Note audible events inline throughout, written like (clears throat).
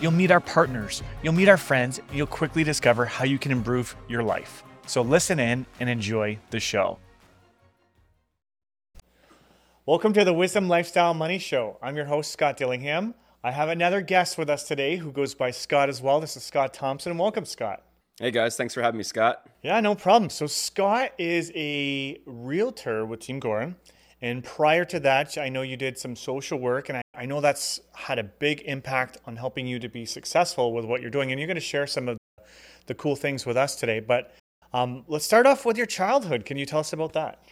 You'll meet our partners, you'll meet our friends, and you'll quickly discover how you can improve your life. So listen in and enjoy the show. Welcome to the Wisdom Lifestyle Money Show. I'm your host, Scott Dillingham. I have another guest with us today who goes by Scott as well. This is Scott Thompson. Welcome, Scott. Hey guys, thanks for having me, Scott. Yeah, no problem. So, Scott is a realtor with Team Gorin. And prior to that, I know you did some social work, and I, know that's had a big impact on helping you to be successful with what you're doing. And you're going to share some of the cool things with us today. But um, let's start off with your childhood. Can you tell us about that?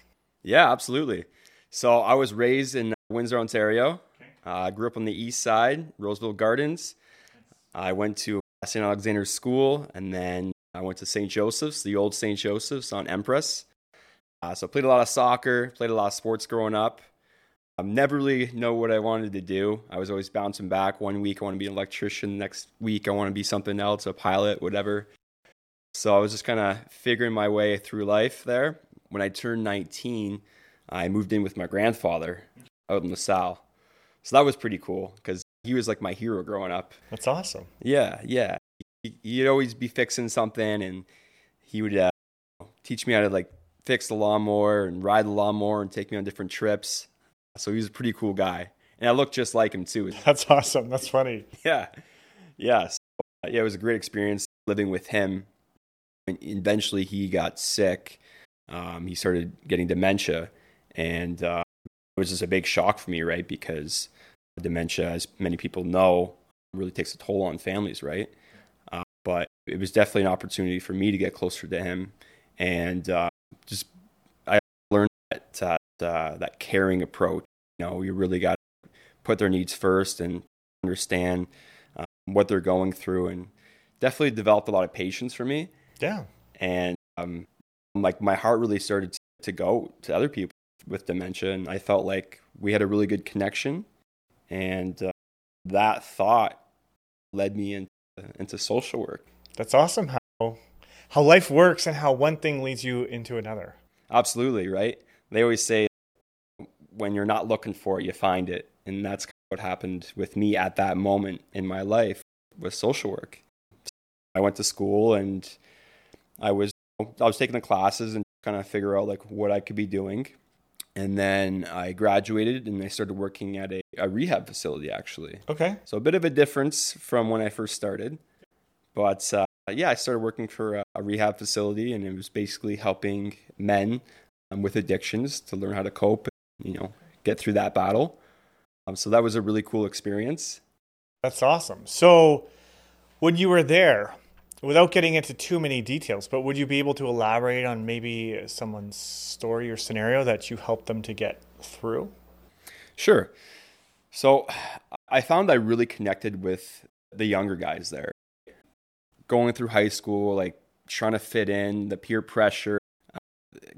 Yeah, absolutely. So I was raised in Windsor, Ontario. Uh, I grew up on the east side, Roseville Gardens. I went to St. Alexander's School, and then I went to St. Joseph's, the old St. Joseph's on Empress. Uh, so played a lot of soccer, played a lot of sports growing up. I never really know what I wanted to do. I was always bouncing back. One week I want to be an electrician, next week I want to be something else, a pilot, whatever. So I was just kind of figuring my way through life there. When I turned 19, I moved in with my grandfather out in LaSalle. So that was pretty cool because he was like my hero growing up. That's awesome. Yeah, yeah. He'd always be fixing something and he would uh, teach me how to like fix the lawnmower and ride the lawnmower and take me on different trips. So he was a pretty cool guy. And I looked just like him too. (laughs) That's awesome. That's funny. Yeah. Yeah. So, yeah, it was a great experience living with him. And eventually he got sick. Um, he started getting dementia. And uh, it was just a big shock for me, right? Because dementia, as many people know, really takes a toll on families, right? Uh, but it was definitely an opportunity for me to get closer to him and uh, just I learned that uh, that caring approach. You know, you really got to put their needs first and understand uh, what they're going through, and definitely developed a lot of patience for me. Yeah, and um, like my heart really started to, to go to other people with dementia, and I felt like we had a really good connection, and uh, that thought led me into into social work. That's awesome. How how life works and how one thing leads you into another. Absolutely, right? They always say when you're not looking for it, you find it. And that's what happened with me at that moment in my life with social work. I went to school and I was I was taking the classes and kind of figure out like what I could be doing. And then I graduated and I started working at a, a rehab facility actually. Okay. So a bit of a difference from when I first started. But uh, yeah, I started working for a, a, rehab facility, and it was basically helping men um, with addictions to learn how to cope, and, you know, get through that battle. Um, so that was a really cool experience. That's awesome. So when you were there, without getting into too many details, but would you be able to elaborate on maybe someone's story or scenario that you helped them to get through? Sure. So I found I really connected with the younger guys there going through high school, like trying to fit in, the peer pressure,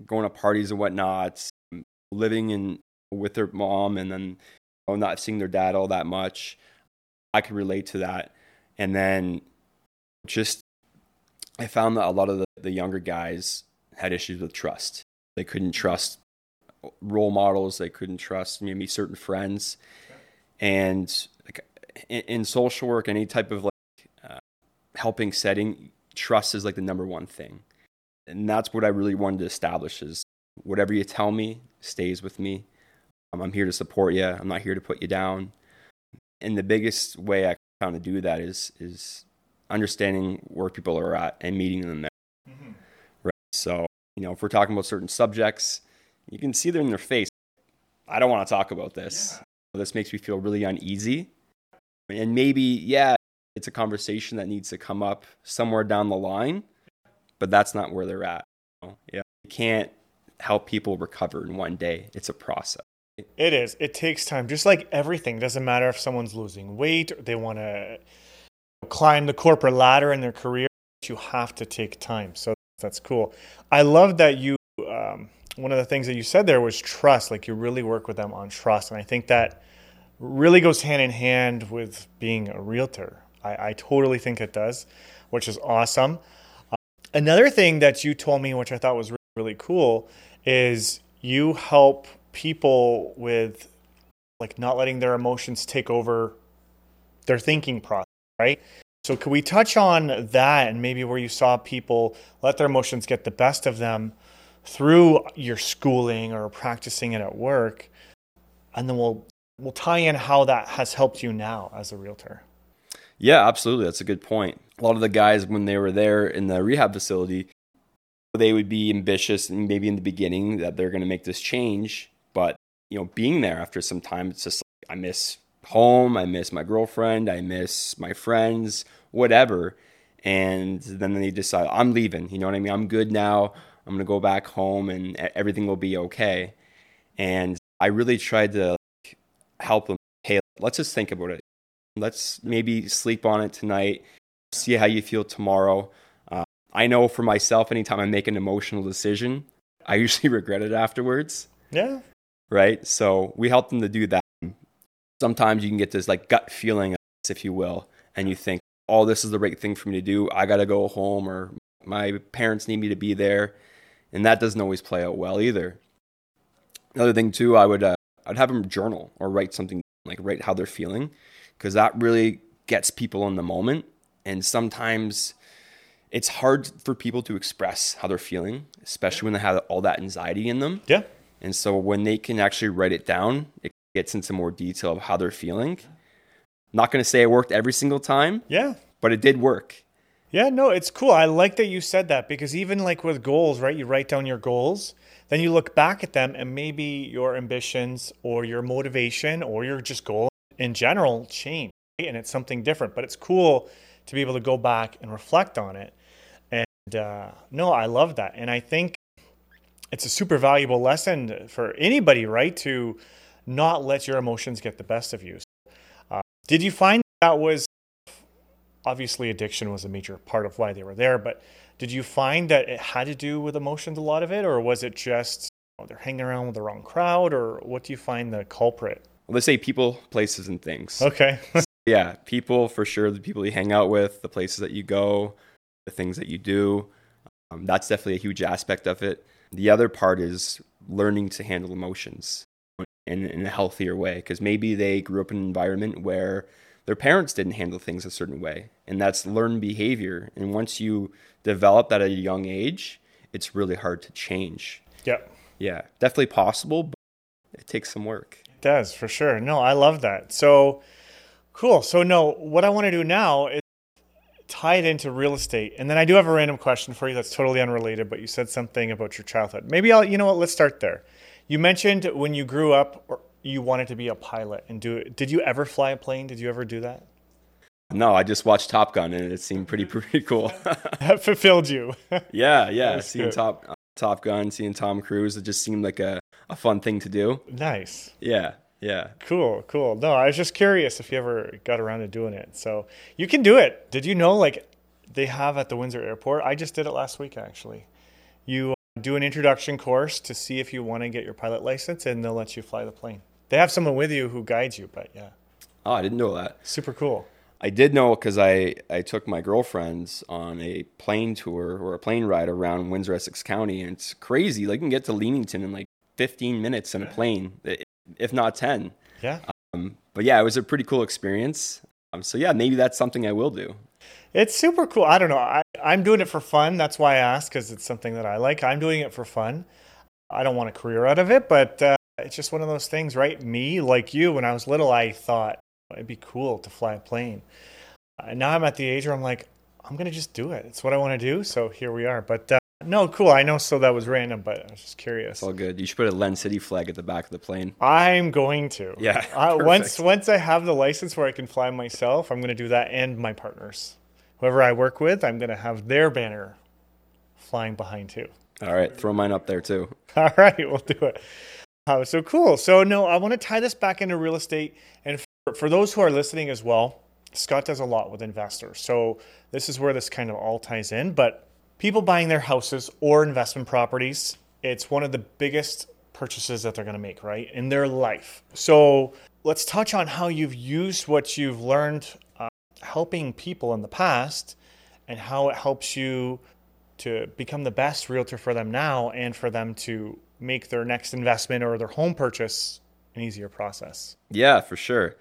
going to parties and whatnot, living in with their mom, and then you know, not seeing their dad all that much. I could relate to that, and then just I found that a lot of the, the younger guys had issues with trust. They couldn't trust role models. They couldn't trust maybe certain friends, and like in, in social work, any type of like uh, helping setting, trust is like the number one thing. And that's what I really wanted to establish is whatever you tell me stays with me. Um, I'm here to support you. I'm not here to put you down. And the biggest way I found to do that is is understanding where people are at and meeting them there. Mm-hmm. Right. So, you know, if we're talking about certain subjects, you can see them in their face. I don't want to talk about this. Yeah. This makes me feel really uneasy. And maybe, yeah, it's a conversation that needs to come up somewhere down the line, but that's not where they're at. Yeah, you can't help people recover in one day. It's a process. It is. It takes time. Just like everything, doesn't matter if someone's losing weight, or they want to climb the corporate ladder in their career, you have to take time. So that's cool. I love that you, um, one of the things that you said there was trust. Like you really work with them on trust. And I think that really goes hand in hand with being a realtor. I, I totally think it does, which is awesome. Another thing that you told me, which I thought was really cool, is you help people with like not letting their emotions take over their thinking process, right? So, could we touch on that and maybe where you saw people let their emotions get the best of them through your schooling or practicing it at work? And then we'll we'll tie in how that has helped you now as a realtor. Yeah, absolutely. That's a good point. A lot of the guys, when they were there in the rehab facility, they would be ambitious and maybe in the beginning that they're going to make this change. But, you know, being there after some time, it's just like, I miss home, I miss my girlfriend, I miss my friends, whatever. And then they decide, I'm leaving. You know what I mean? I'm good now. I'm going to go back home and everything will be okay. And I really tried to help them. Hey, let's just think about it. Let's maybe sleep on it tonight, see how you feel tomorrow. Uh, I know for myself, anytime I make an emotional decision, I (laughs) usually regret it afterwards. Yeah. Right. So we help them to do that. Sometimes you can get this like gut feeling, if you will, and you think, oh, this is the right thing for me to do. I got to go home, or my parents need me to be there. And that doesn't always play out well either. Another thing, too, I would uh, I'd have them journal or write something like write how they're feeling because that really gets people in the moment. And sometimes it's hard for people to express how they're feeling, especially when they have all that anxiety in them. Yeah. And so when they can actually write it down, it gets into more detail of how they're feeling. not going to say it worked every single time. Yeah. But it did work. Yeah, no, it's cool. I like that you said that because even like with goals, right? You write down your goals, then you look back at them, and maybe your ambitions or your motivation or your just goal in general change, and it's something different. But it's cool to be able to go back and reflect on it. And uh, no, I love that, and I think it's a super valuable lesson for anybody, right? To not let your emotions get the best of you. Uh, did you find that was obviously addiction was a major part of why they were there, but did you find that it had to do with emotions a lot of it, or was it just oh, they're hanging around with the wrong crowd, or what do you find the culprit? Well, let's say people, places, and things. Okay. (laughs) yeah, people for sure. The people you hang out with, the places that you go, the things that you do. Um, that's definitely a huge aspect of it. The other part is learning to handle emotions in, in a healthier way, because maybe they grew up in an environment where their parents didn't handle things a certain way. And that's learned behavior. And once you develop that at a young age, it's really hard to change. Yeah. Yeah. Definitely possible, but it takes some work. It does, for sure. No, I love that. So cool. So, no, what I want to do now is tie it into real estate. And then I do have a random question for you that's totally unrelated, but you said something about your childhood. Maybe I'll, you know what, let's start there. You mentioned when you grew up, or you wanted to be a pilot and do it. Did you ever fly a plane? Did you ever do that? No, I just watched Top Gun and it seemed pretty mm-hmm. pretty cool. (laughs) that fulfilled you. (laughs) yeah, yeah. seeing. Top Top Gun, seeing Tom Cruise, it just seemed like a, a fun thing to do. Nice. Yeah, yeah. Cool, cool. No, I was just curious if you ever got around to doing it. So you can do it. Did you know like they have at the Windsor Airport? I just did it last week actually. You uh, do an introduction course to see if you want to get your pilot license and they'll let you fly the plane. They have someone with you who guides you, but yeah. Oh, I didn't know that. Super cool. I did know because I, I took my girlfriends on a plane tour or a plane ride around Windsor Essex County, and it's crazy. Like, you can get to Leamington in like 15 minutes in a plane, if not 10. Yeah. Um, but yeah, it was a pretty cool experience. Um, so yeah, maybe that's something I will do. It's super cool. I don't know. I, I'm doing it for fun. That's why I asked because it's something that I like. I'm doing it for fun. I don't want a career out of it, but uh, it's just one of those things, right? Me, like you, when I was little, I thought it'd be cool to fly a plane. And now I'm at the age where I'm like, I'm going to just do it. It's what I want to do. So here we are. But uh, no, cool. I know. So that was random, but I was just curious. It's all good. You should put a Lend City flag at the back of the plane. I'm going to. Yeah. Uh, (laughs) once once I have the license where I can fly myself, I'm going to do that and my partners. Whoever I work with, I'm going to have their banner flying behind too. All right. Throw mine up there too. (laughs) All right. We'll do it. Oh, so cool. So, no, I want to tie this back into real estate. And for, those who are listening as well, Scott does a lot with investors. So this is where this kind of all ties in. But people buying their houses or investment properties, it's one of the biggest purchases that they're going to make, right, in their life. So let's touch on how you've used what you've learned uh, helping people in the past and how it helps you to become the best realtor for them now and for them to make their next investment or their home purchase an easier process. Yeah, for sure.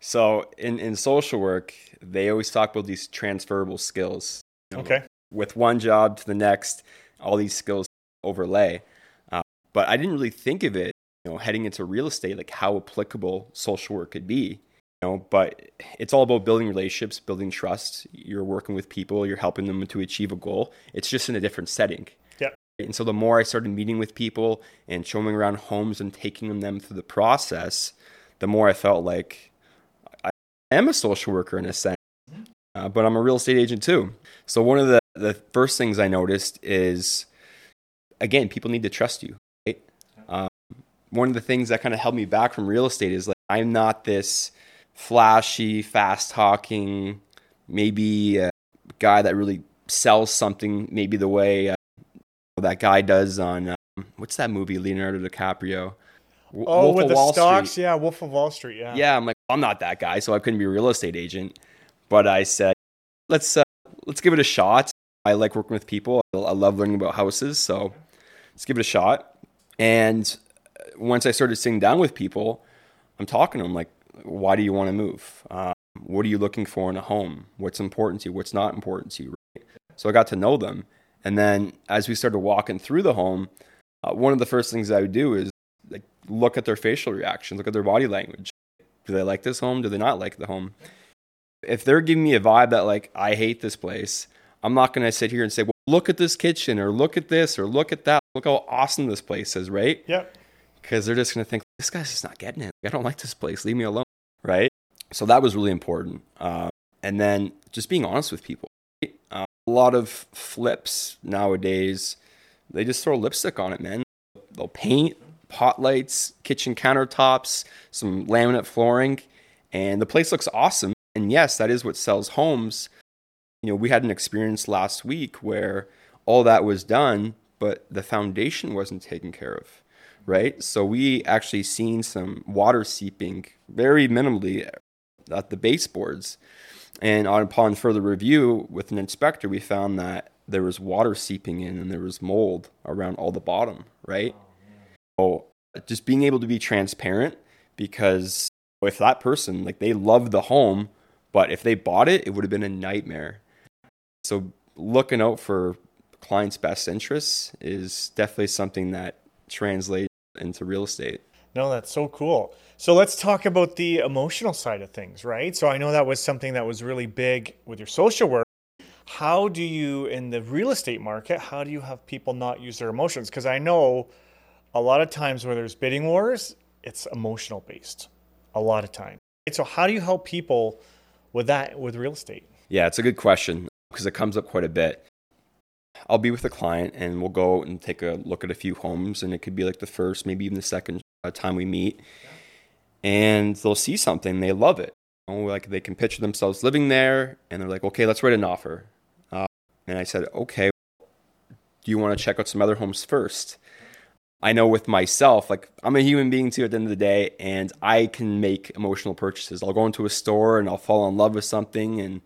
So in, in social work, they always talk about these transferable skills. You know, okay. With one job to the next, all these skills overlay. Uh, but I didn't really think of it, you know, heading into real estate, like how applicable social work could be. You know, but it's all about building relationships, building trust. You're working with people, you're helping them to achieve a goal. It's just in a different setting. And so the more I started meeting with people and showing around homes and taking them through the process, the more I felt like I am a social worker in a sense, uh, but I'm a real estate agent too. So one of the, the first things I noticed is, again, people need to trust you. Right? Um, one of the things that kind of held me back from real estate is like I'm not this flashy, fast talking, maybe guy that really sells something, maybe the way uh, that guy does on um, what's that movie, Leonardo DiCaprio. W- oh, Wolf with the Wall stocks, Street. yeah, Wolf of Wall Street, yeah. Yeah, I'm like, I'm not that guy, so I couldn't be a real estate agent. But I said, let's uh, let's give it a shot. I like working with people. I love learning about houses, so let's give it a shot. And once I started sitting down with people, I'm talking to them like, why do you want to move? Um, what are you looking for in a home? What's important to you? What's not important to you? Right? So I got to know them. And then as we started walking through the home, uh, one of the first things I would do is like look at their facial reactions, look at their body language. Do they like this home? Do they not like the home? If they're giving me a vibe that like I hate this place, I'm not gonna sit here and say, well, look at this kitchen or look at this or look at that. Look how awesome this place is, right? Yep. Because they're just gonna think this guy's just not getting it. I don't like this place. Leave me alone, right? So that was really important. Uh, and then just being honest with people. A lot of flips nowadays, they just throw lipstick on it, man. They'll paint, pot lights, kitchen countertops, some laminate flooring, and the place looks awesome. And yes, that is what sells homes. You know, we had an experience last week where all that was done, but the foundation wasn't taken care of, right? So we actually seen some water seeping very minimally at the baseboards. And upon further review with an inspector, we found that there was water seeping in and there was mold around all the bottom, right? So just being able to be transparent because if that person like they love the home, but if they bought it, it would have been a nightmare. So looking out for clients' best interests is definitely something that translates into real estate. No, that's so cool. So let's talk about the emotional side of things, right? So I know that was something that was really big with your social work. How do you, in the real estate market, how do you have people not use their emotions? Because I know a lot of times where there's bidding wars, it's emotional based. A lot of time. So how do you help people with that with real estate? Yeah, it's a good question because it comes up quite a bit. I'll be with a client and we'll go out and take a look at a few homes, and it could be like the first, maybe even the second uh, time we meet, and they'll see something, they love it. Know, like they can picture themselves living there, and they're like, okay, let's write an offer. Uh, and I said, okay, do you want to check out some other homes first? I know with myself, like I'm a human being too at the end of the day, and I can make emotional purchases. I'll go into a store and I'll fall in love with something and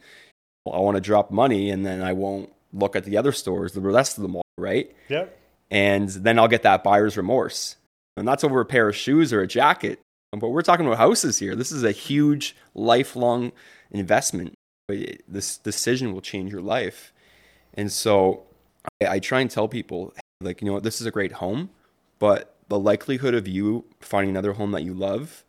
I want to drop money, and then I won't look at the other stores, the rest of the mall, right? Yep. And then I'll get that buyer's remorse. And that's over a pair of shoes or a jacket. But we're talking about houses here. This is a huge lifelong investment. This decision will change your life. And so I, I try and tell people, like, you know what, this is a great home but the likelihood of you finding another home that you love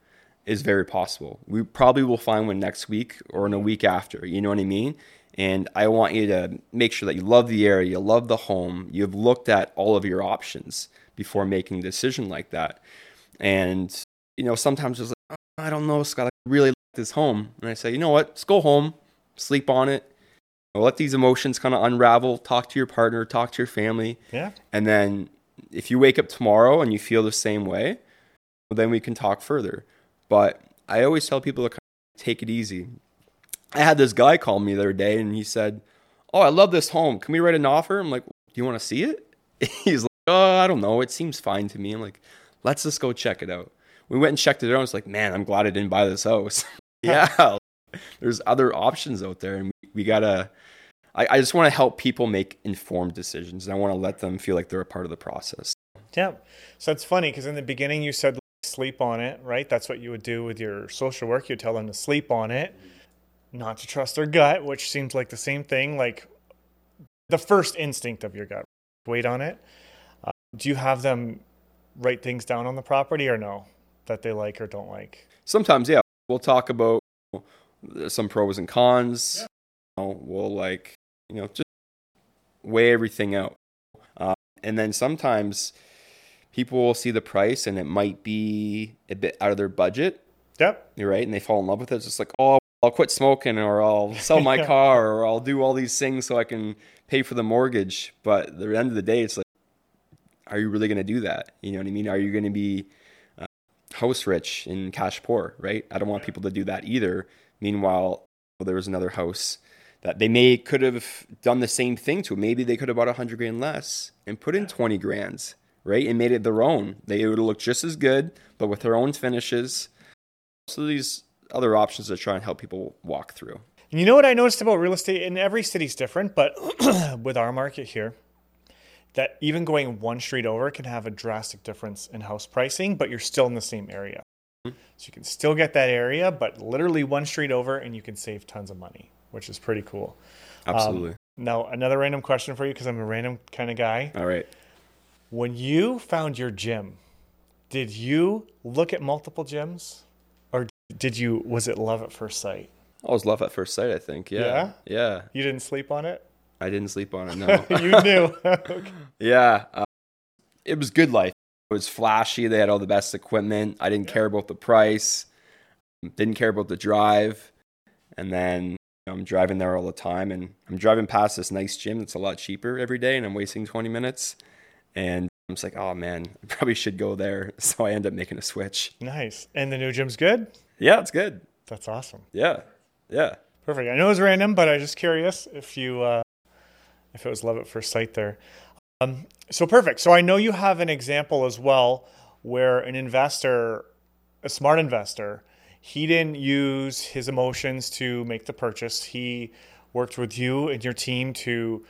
is very possible. We probably will find one next week or in a week after. You know what I mean? And I want you to make sure that you love the area, you love the home, you've looked at all of your options before making a decision like that. And, you know, sometimes it's like, oh, I don't know, Scott, I really like this home. And I say, you know what, let's go home, sleep on it, let these emotions kind of unravel, talk to your partner, talk to your family. Yeah. And then if you wake up tomorrow and you feel the same way, well, then we can talk further. But I always tell people to kind of take it easy. I had this guy call me the other day and he said, Oh, I love this home. Can we write an offer? I'm like, Do you want to see it? (laughs) He's like, Oh, I don't know. It seems fine to me. I'm like, Let's just go check it out. We went and checked it out. I was like, Man, I'm glad I didn't buy this house. (laughs) yeah. There's other options out there. And we, we got to, I, I just want to help people make informed decisions. And I want to let them feel like they're a part of the process. Yeah. So it's funny because in the beginning you said sleep on it, right? That's what you would do with your social work. You tell them to sleep on it, not to trust their gut, which seems like the same thing, like the first instinct of your gut. Wait on it. Uh, do you have them write things down on the property or no that they like or don't like? Sometimes, yeah. We'll talk about some pros and cons. Yeah. You know, we'll like, you know, just weigh everything out. Uh, and then sometimes people will see the price and it might be a bit out of their budget. Yep. You're right. And they fall in love with it. It's just like, oh, I'll quit smoking or I'll (laughs) sell my car or I'll do all these things so I can pay for the mortgage. But at the end of the day, it's like, are you really going to do that? You know what I mean? Are you going to be uh, house rich and cash poor, right? I don't want people to do that either. Meanwhile, well, there was another house that they may could have done the same thing to. Maybe they could have bought a hundred grand less and put in 20 grands right? And made it their own. They would look just as good, but with their own finishes. So these other options to try and help people walk through. You know what I noticed about real estate? And every city's different, but (clears throat) with our market here, that even going one street over can have a drastic difference in house pricing, but you're still in the same area. Mm-hmm. So you can still get that area, but literally one street over and you can save tons of money, which is pretty cool. Absolutely. Um, now, another random question for you because I'm a random kind of guy. All right. When you found your gym, did you look at multiple gyms did you was it love at first sight? I was love at first sight, I think. Yeah. Yeah. yeah. You didn't sleep on it? I didn't sleep on it, no. (laughs) you knew. (laughs) okay. Yeah. Uh, it was GoodLife. It was flashy. They had all the best equipment. I didn't yeah. care about the price. Didn't care about the drive. And then you know, I'm driving there all the time and I'm driving past this nice gym that's a lot cheaper every day and I'm wasting 20 minutes. And I'm just like, oh man, (laughs) I probably should go there. So I end up making a switch. Nice. And the new gym's good? Yeah, it's good. That's awesome. Yeah. Yeah. Perfect. I know it was random, but I was just curious if you uh, if it was love at first sight there. Um, so perfect. So I know you have an example as well where an investor, a smart investor, he didn't use his emotions to make the purchase. He worked with you and your team to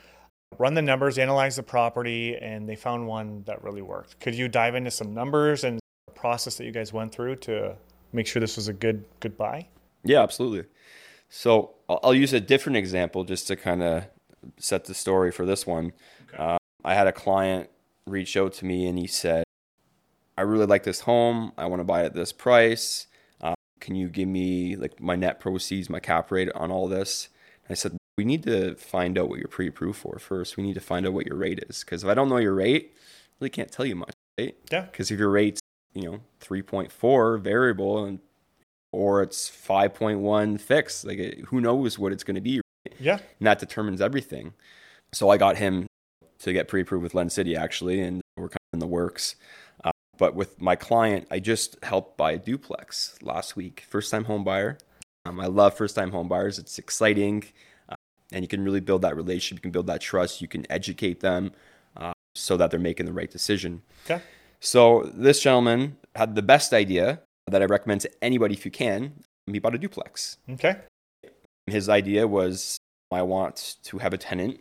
run the numbers, analyze the property, and they found one that really worked. Could you dive into some numbers and process that you guys went through to make sure this was a good good buy? Yeah, absolutely. So I'll use a different example just to kind of set the story for this one. Okay. Uh, I had a client reach out to me and he said, "I really like this home. I want to buy it at this price. Uh, can you give me like my net proceeds, my cap rate on all this?" I said, we need to find out what you're pre-approved for first. We need to find out what your rate is because if I don't know your rate, I really can't tell you much, right? Yeah. Because if your rate's you know 3.4 variable and or it's 5.1 fixed, like it, who knows what it's going to be? Right? Yeah. And that determines everything. So I got him to get pre-approved with Lend City actually, and we're kind of in the works. Uh, but with my client, I just helped buy a duplex last week. First time home buyer. Um, I love first time home buyers. It's exciting and you can really build that relationship. You can build that trust. You can educate them uh, so that they're making the right decision. Okay. So this gentleman had the best idea that I recommend to anybody if you can. He bought a duplex. Okay. His idea was I want to have a tenant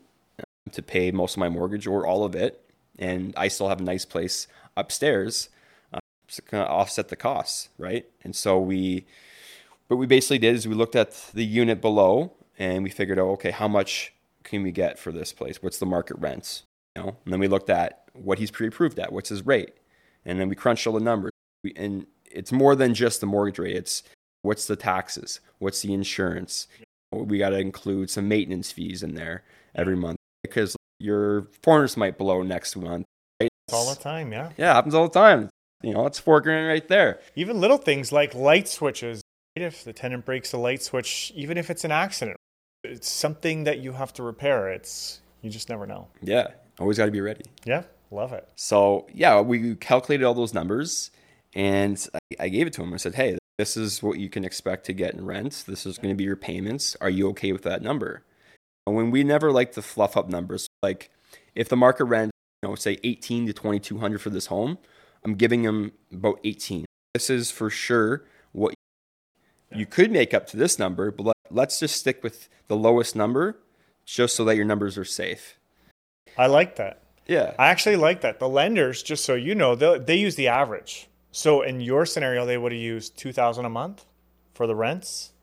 to pay most of my mortgage or all of it, and I still have a nice place upstairs uh, to kind of offset the costs, right? And so we, what we basically did is we looked at the unit below and we figured out okay how much can we get for this place what's the market rents you know and then we looked at what he's pre-approved at what's his rate and then we crunched all the numbers. We, and it's more than just the mortgage rate. It's what's the taxes? What's the insurance? We got to include some maintenance fees in there every month because your furnace might blow next month right? all the time yeah. Yeah happens all the time. You know it's four grand right there. Even little things like light switches if the tenant breaks a light switch even if it's an accident it's something that you have to repair. It's you just never know. Yeah, always got to be ready. Yeah, love it. So yeah, we calculated all those numbers, and I, I gave it to him. I said, "Hey, this is what you can expect to get in rent. This is going to be your payments. Are you okay with that number? And when we never like to fluff up numbers, like if the market rent, you know, say 18 to 2200 for this home, I'm giving him about 18. This is for sure what you could make up to this number, but let's just stick with the lowest number just so that your numbers are safe. I like that. Yeah. I actually like that. The lenders, just so you know, they, they use the average. So in your scenario, they would have used 2000 a month for the rents.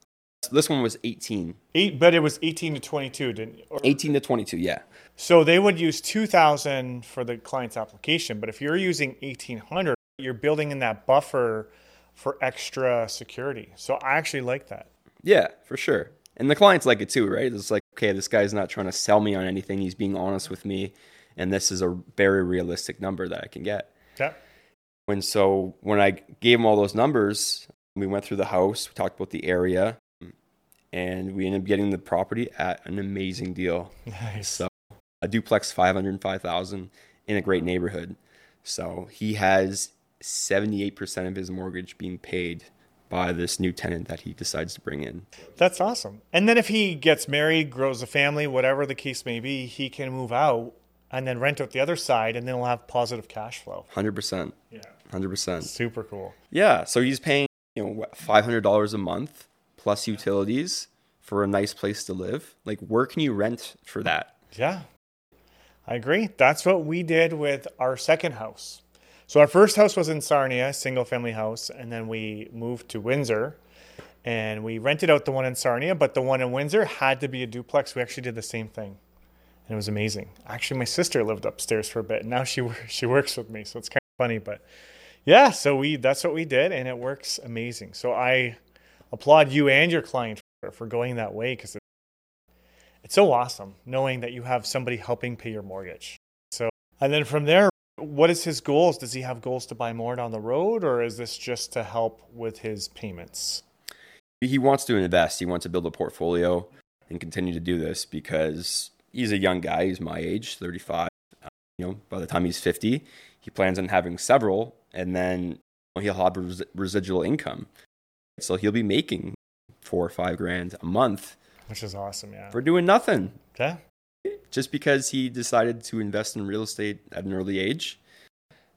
This one was 18. Eight, but it was 18 to 22, didn't or, 18 to 22, yeah. So they would use 2000 for the client's application, but if you're using 1800, you're building in that buffer for extra security. So I actually like that. Yeah, for sure. And the clients like it too, right? It's like, okay, this guy's not trying to sell me on anything. He's being honest with me. And this is a very realistic number that I can get. Yeah. And so when I gave him all those numbers, we went through the house, we talked about the area, and we ended up getting the property at an amazing deal. Nice. So a duplex, five hundred five thousand in a great neighborhood. So he has seventy eight percent of his mortgage being paid by this new tenant that he decides to bring in. That's awesome. And then if he gets married, grows a family, whatever the case may be, he can move out and then rent out the other side, and then we'll have positive cash flow. Hundred percent. Yeah. Hundred percent. Super cool. Yeah. So he's paying you know five hundred dollars a month plus utilities for a nice place to live. Like, where can you rent for that? Yeah. I agree. That's what we did with our second house. So our first house was in Sarnia, single family house, and then we moved to Windsor and we rented out the one in Sarnia, but the one in Windsor had to be a duplex. We actually did the same thing. And it was amazing. Actually, my sister lived upstairs for a bit. And now she (laughs) she works with me, so it's kind of funny, but yeah, so we that's what we did and it works amazing. So I applaud you and your client for, for going that way cuz it's so awesome knowing that you have somebody helping pay your mortgage. So, and then from there, what is his goals? Does he have goals to buy more down the road, or is this just to help with his payments? He wants to invest. He wants to build a portfolio and continue to do this because he's a young guy. He's my age, 35. You know, by the time he's 50, he plans on having several, and then he'll have res- residual income. So he'll be making four or five grand a month which is awesome. Yeah. For doing nothing. Yeah. Just because he decided to invest in real estate at an early age.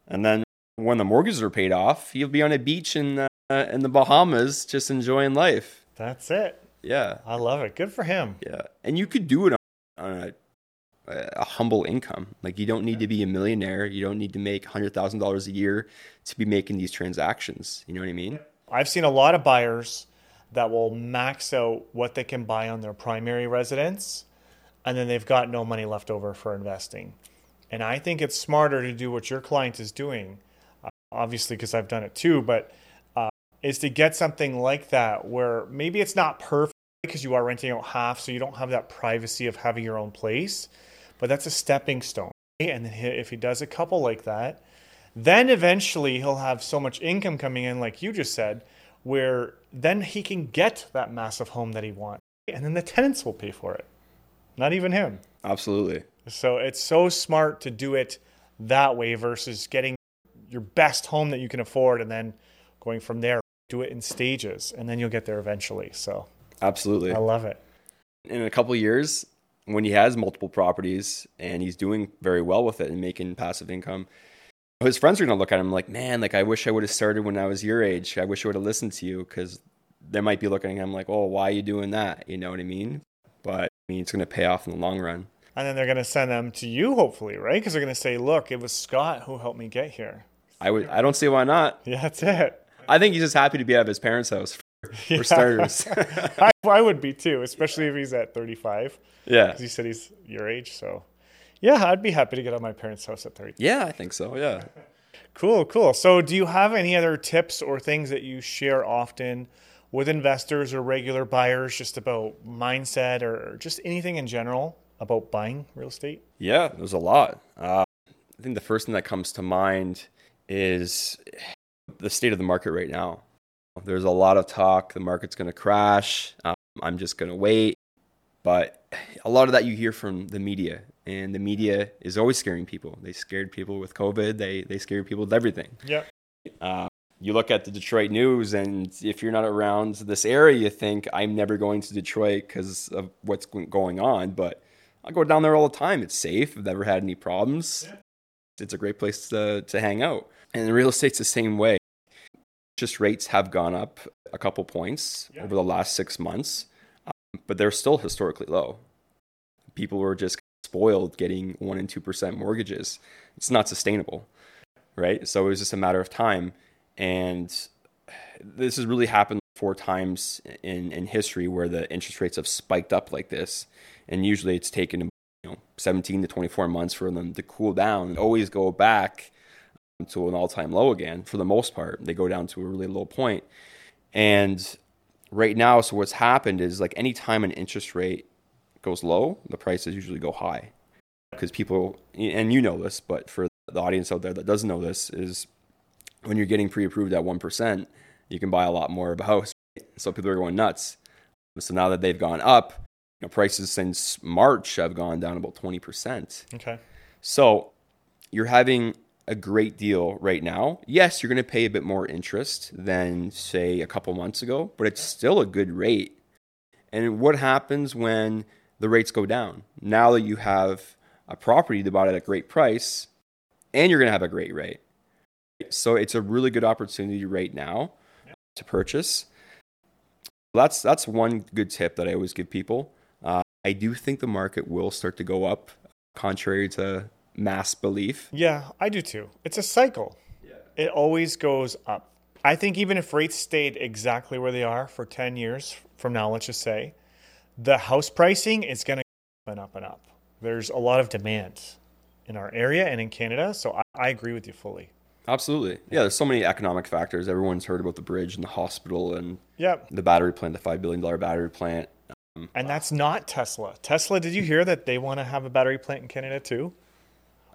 And then when the mortgages are paid off, he'll be on a beach in, uh, in the Bahamas just enjoying life. That's it. Yeah. I love it. Good for him. Yeah. And you could do it on a, humble income. Like you don't need to be a millionaire. You don't need to make $100,000 a year to be making these transactions. You know what I mean? I've seen a lot of buyers that will max out what they can buy on their primary residence and then they've got no money left over for investing. And I think it's smarter to do what your client is doing, uh, obviously, because I've done it too, but uh, is to get something like that where maybe it's not perfect because you are renting out half, so you don't have that privacy of having your own place, but that's a stepping stone. And then if he does a couple like that, then eventually he'll have so much income coming in, like you just said, where then he can get that massive home that he wants. And then the tenants will pay for it, not even him. Absolutely. So it's so smart to do it that way versus getting your best home that you can afford and then going from there. Do it in stages and then you'll get there eventually. So absolutely. I love it. In a couple years, when he has multiple properties and he's doing very well with it and making passive income, his friends are going to look at him like, man, like I wish I would have started when I was your age. I wish I would have listened to you because they might be looking at him like, oh, why are you doing that? You know what I mean? But I mean, it's going to pay off in the long run. And then they're going to send them to you, hopefully, right? Because they're going to say, look, it was Scott who helped me get here. I would. I don't see why not. Yeah, that's it. I think he's just happy to be at his parents' house yeah. for starters. (laughs) I, I would be too, especially if he's at 35. Yeah. Because he said he's your age. So, yeah, I'd be happy to get out my parents' house at 30. Yeah, I think so. Yeah. Cool, cool. So, do you have any other tips or things that you share often with investors or regular buyers just about mindset or just anything in general about buying real estate? Yeah, there's a lot. Uh, I think the first thing that comes to mind is the state of the market right now. There's a lot of talk the market's going to crash. Um, I'm just going to wait. But a lot of that you hear from the media and the media is always scaring people. They scared people with COVID. They they scared people with everything. Yeah. Uh, you look at the Detroit news, and if you're not around this area, you think I'm never going to Detroit because of what's going on. But I go down there all the time. It's safe. I've never had any problems. Yeah. It's a great place to, to hang out. And real estate's the same way. Interest rates have gone up a couple points yeah. over the last six months, um, but they're still historically low. People were just spoiled getting one and two percent mortgages. It's not sustainable, right? So it was just a matter of time, and this has really happened four times in in history where the interest rates have spiked up like this, and usually it's taken you know 17 to 24 months for them to cool down and always go back to an all-time low again for the most part. They go down to a really low point. And right now so what's happened is like anytime an interest rate goes low the prices usually go high. Because people and you know this but for the audience out there that doesn't know this is when you're getting pre-approved at 1% you can buy a lot more of a house so people are going nuts. So now that they've gone up you know, prices since march have gone down about 20% okay. So you're having a great deal right now. Yes, you're going to pay a bit more interest than, say, a couple months ago, but it's still a good rate. And what happens when the rates go down? Now that you have a property to buy at a great price, and you're going to have a great rate. So it's a really good opportunity right now to purchase. That's that's one good tip that I always give people. Uh, I do think the market will start to go up, contrary to mass belief. Yeah, I do too. It's a cycle. Yeah. It always goes up. I think even if rates stayed exactly where they are for 10 years from now, let's just say, the house pricing is going to go up and up and up. There's a lot of demand in our area and in Canada, so I, I agree with you fully. Absolutely. Yeah, there's so many economic factors. Everyone's heard about the bridge and the hospital and yep. the battery plant, the $5 billion battery plant. Um, and that's not Tesla. Tesla, did you hear that they want to have a battery plant in Canada too?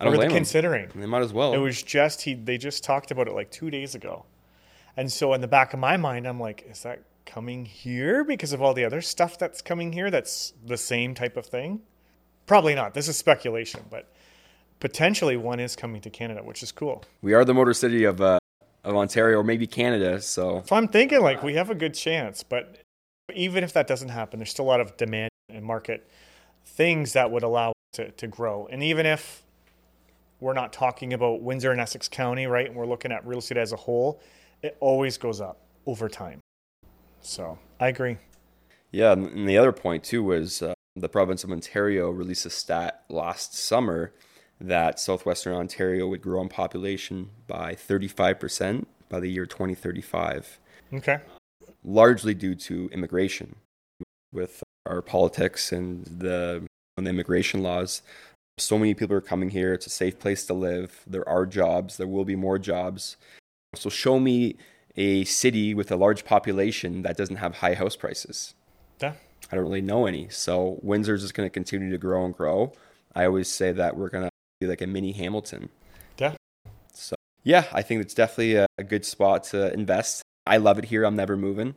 I don't considering. Them. They might as well. It was just he. They just talked about it like two days ago, and so in the back of my mind, I'm like, is that coming here because of all the other stuff that's coming here? That's the same type of thing. Probably not. This is speculation, but potentially one is coming to Canada, which is cool. We are the motor city of uh, of Ontario, or maybe Canada. So, so I'm thinking like we have a good chance, but even if that doesn't happen, there's still a lot of demand and market things that would allow to, to grow. And even if we're not talking about Windsor and Essex County, right? And we're looking at real estate as a whole, it always goes up over time. So I agree. Yeah, and the other point too was uh, the province of Ontario released a stat last summer that southwestern Ontario would grow in population by 35% by the year 2035. Okay. Largely due to immigration. With our politics and the, and the immigration laws, so many people are coming here. It's a safe place to live. There are jobs. There will be more jobs. So show me a city with a large population that doesn't have high house prices. Yeah. I don't really know any. So Windsor's just going to continue to grow and grow. I always say that we're going to be like a mini Hamilton. Yeah. So yeah, I think it's definitely a, a good spot to invest. I love it here. I'm never moving.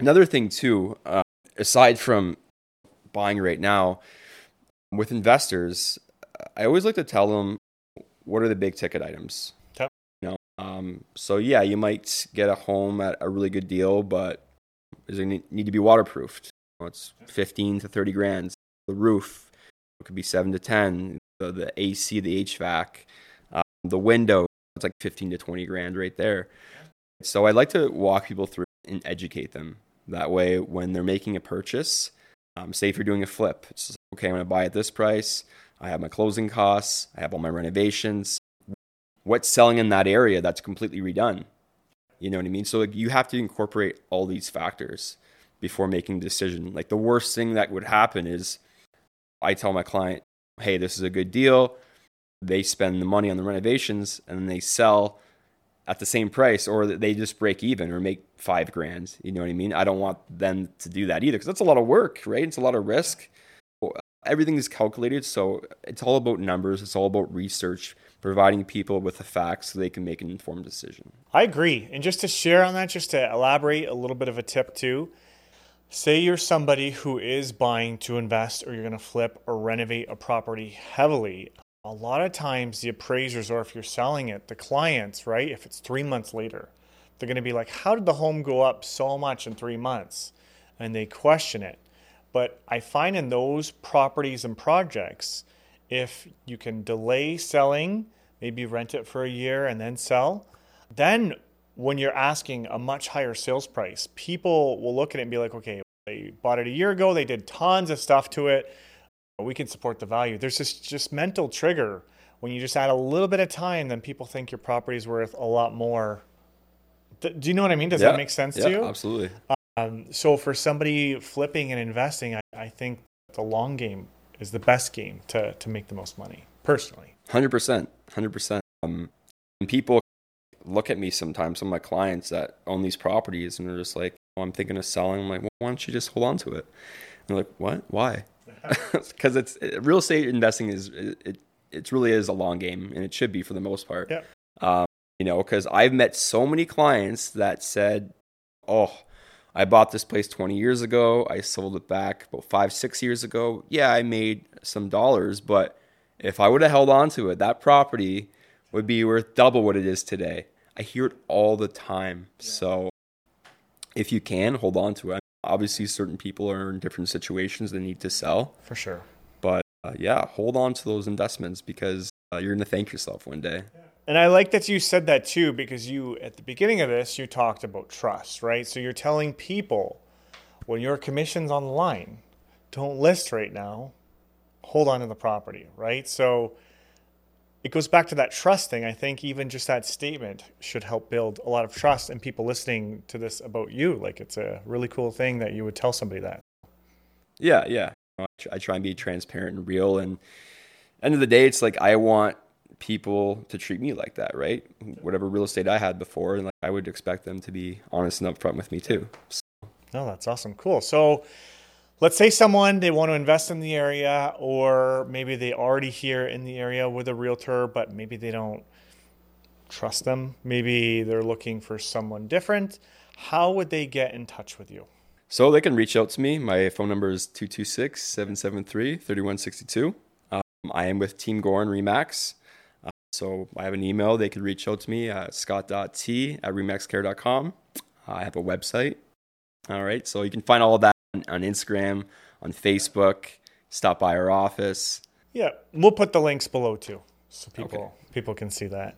Another thing too, uh, aside from buying right now, with investors, I always like to tell them what are the big ticket items. Okay. You know, um, so yeah, you might get a home at a really good deal, but does it need to be waterproofed? Well, it's 15 to 30 grand. The roof it could be seven to 10. The, the AC, the HVAC, um, the window, it's like 15 to 20 grand right there. So I like to walk people through and educate them. That way, when they're making a purchase, um, say if you're doing a flip, it's okay, I'm going to buy at this price. I have my closing costs, I have all my renovations. What's selling in that area that's completely redone? You know what I mean? So like, you have to incorporate all these factors before making a decision. Like the worst thing that would happen is I tell my client, "Hey, this is a good deal." They spend the money on the renovations and then they sell at the same price or they just break even or make 5 grand, you know what I mean? I don't want them to do that either cuz that's a lot of work, right? It's a lot of risk everything is calculated. So it's all about numbers. It's all about research, providing people with the facts so they can make an informed decision. I agree. And just to share on that, just to elaborate a little bit of a tip too. Say you're somebody who is buying to invest or you're going to flip or renovate a property heavily. A lot of times, the appraisers, or if you're selling it, the clients, right? If it's three months later, They're going to be like, how did the home go up so much in three months? And they question it. But I find in those properties and projects, if you can delay selling, maybe rent it for a year and then sell, then when you're asking a much higher sales price, people will look at it and be like, okay, they bought it a year ago, they did tons of stuff to it. We can support the value. There's this just mental trigger when you just add a little bit of time, then people think your property is worth a lot more. Do you know what I mean? Does Yeah, that make sense yeah, to you? Absolutely. Um, so for somebody flipping and investing, I, I think the long game is the best game to, to make the most money, personally. Hundred percent, hundred percent. Um, and people look at me sometimes, some of my clients that own these properties, and they're just like, oh, "I'm thinking of selling." I'm like, "Well, why don't you just hold on to it?" And they're like, "What? Why?" (laughs) (laughs) Because it's it, real estate investing is it, it it really is a long game, and it should be for the most part. Yeah. Um, you know, because I've met so many clients that said, "Oh, I bought this place 20 years ago. I sold it back about five, six years ago. Yeah, I made some dollars, but if I would have held on to it, that property would be worth double what it is today. I hear it all the time. So if you can, hold on to it. Obviously, certain people are in different situations that need to sell, For sure. but uh, yeah, hold on to those investments because uh, you're going to thank yourself one day. And I like that you said that too, because you, at the beginning of this, you talked about trust, right? So you're telling people when your commission's on the line, don't list right now, hold on to the property, right? So it goes back to that trust thing. I think even just that statement should help build a lot of trust and people listening to this about you. Like it's a really cool thing that you would tell somebody that. Yeah, yeah. I I try and be transparent and real. And end of the day, it's like I want people to treat me like that, right? Whatever real estate I had before, and like I would expect them to be honest and upfront with me too. So, No, that's awesome. Cool. So let's say someone they want to invest in the area or maybe they already here in the area with a realtor, but maybe they don't trust them. Maybe they're looking for someone different. How would they get in touch with you? so they can reach out to me. My phone number is 226 773 3162. Um, I am with Team Gorin Remax. Uh, so I have an email. They could reach out to me at scott.t at remaxcare.com. I have a website. All right. So you can find all of that on, on Instagram, on Facebook. Stop by our office. Yeah, we'll put the links below too, so people people can see that.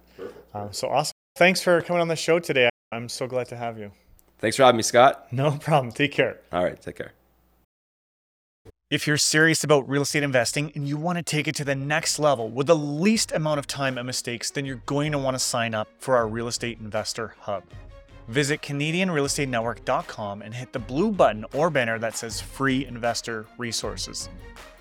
Um, so awesome! Thanks for coming on the show today. I'm so glad to have you. Thanks for having me, Scott. No (laughs) problem. Take care. All right. Take care. If you're serious about real estate investing and you want to take it to the next level with the least amount of time and mistakes, then you're going to want to sign up for our Real Estate Investor Hub. Visit CanadianRealEstateNetwork.com and hit the blue button or banner that says Free Investor Resources.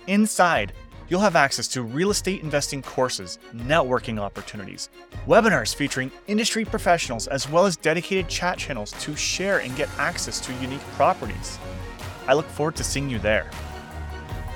Inside, you'll have access to real estate investing courses, networking opportunities, webinars featuring industry professionals, as well as dedicated chat channels to share and get access to unique properties. I look forward to seeing you there.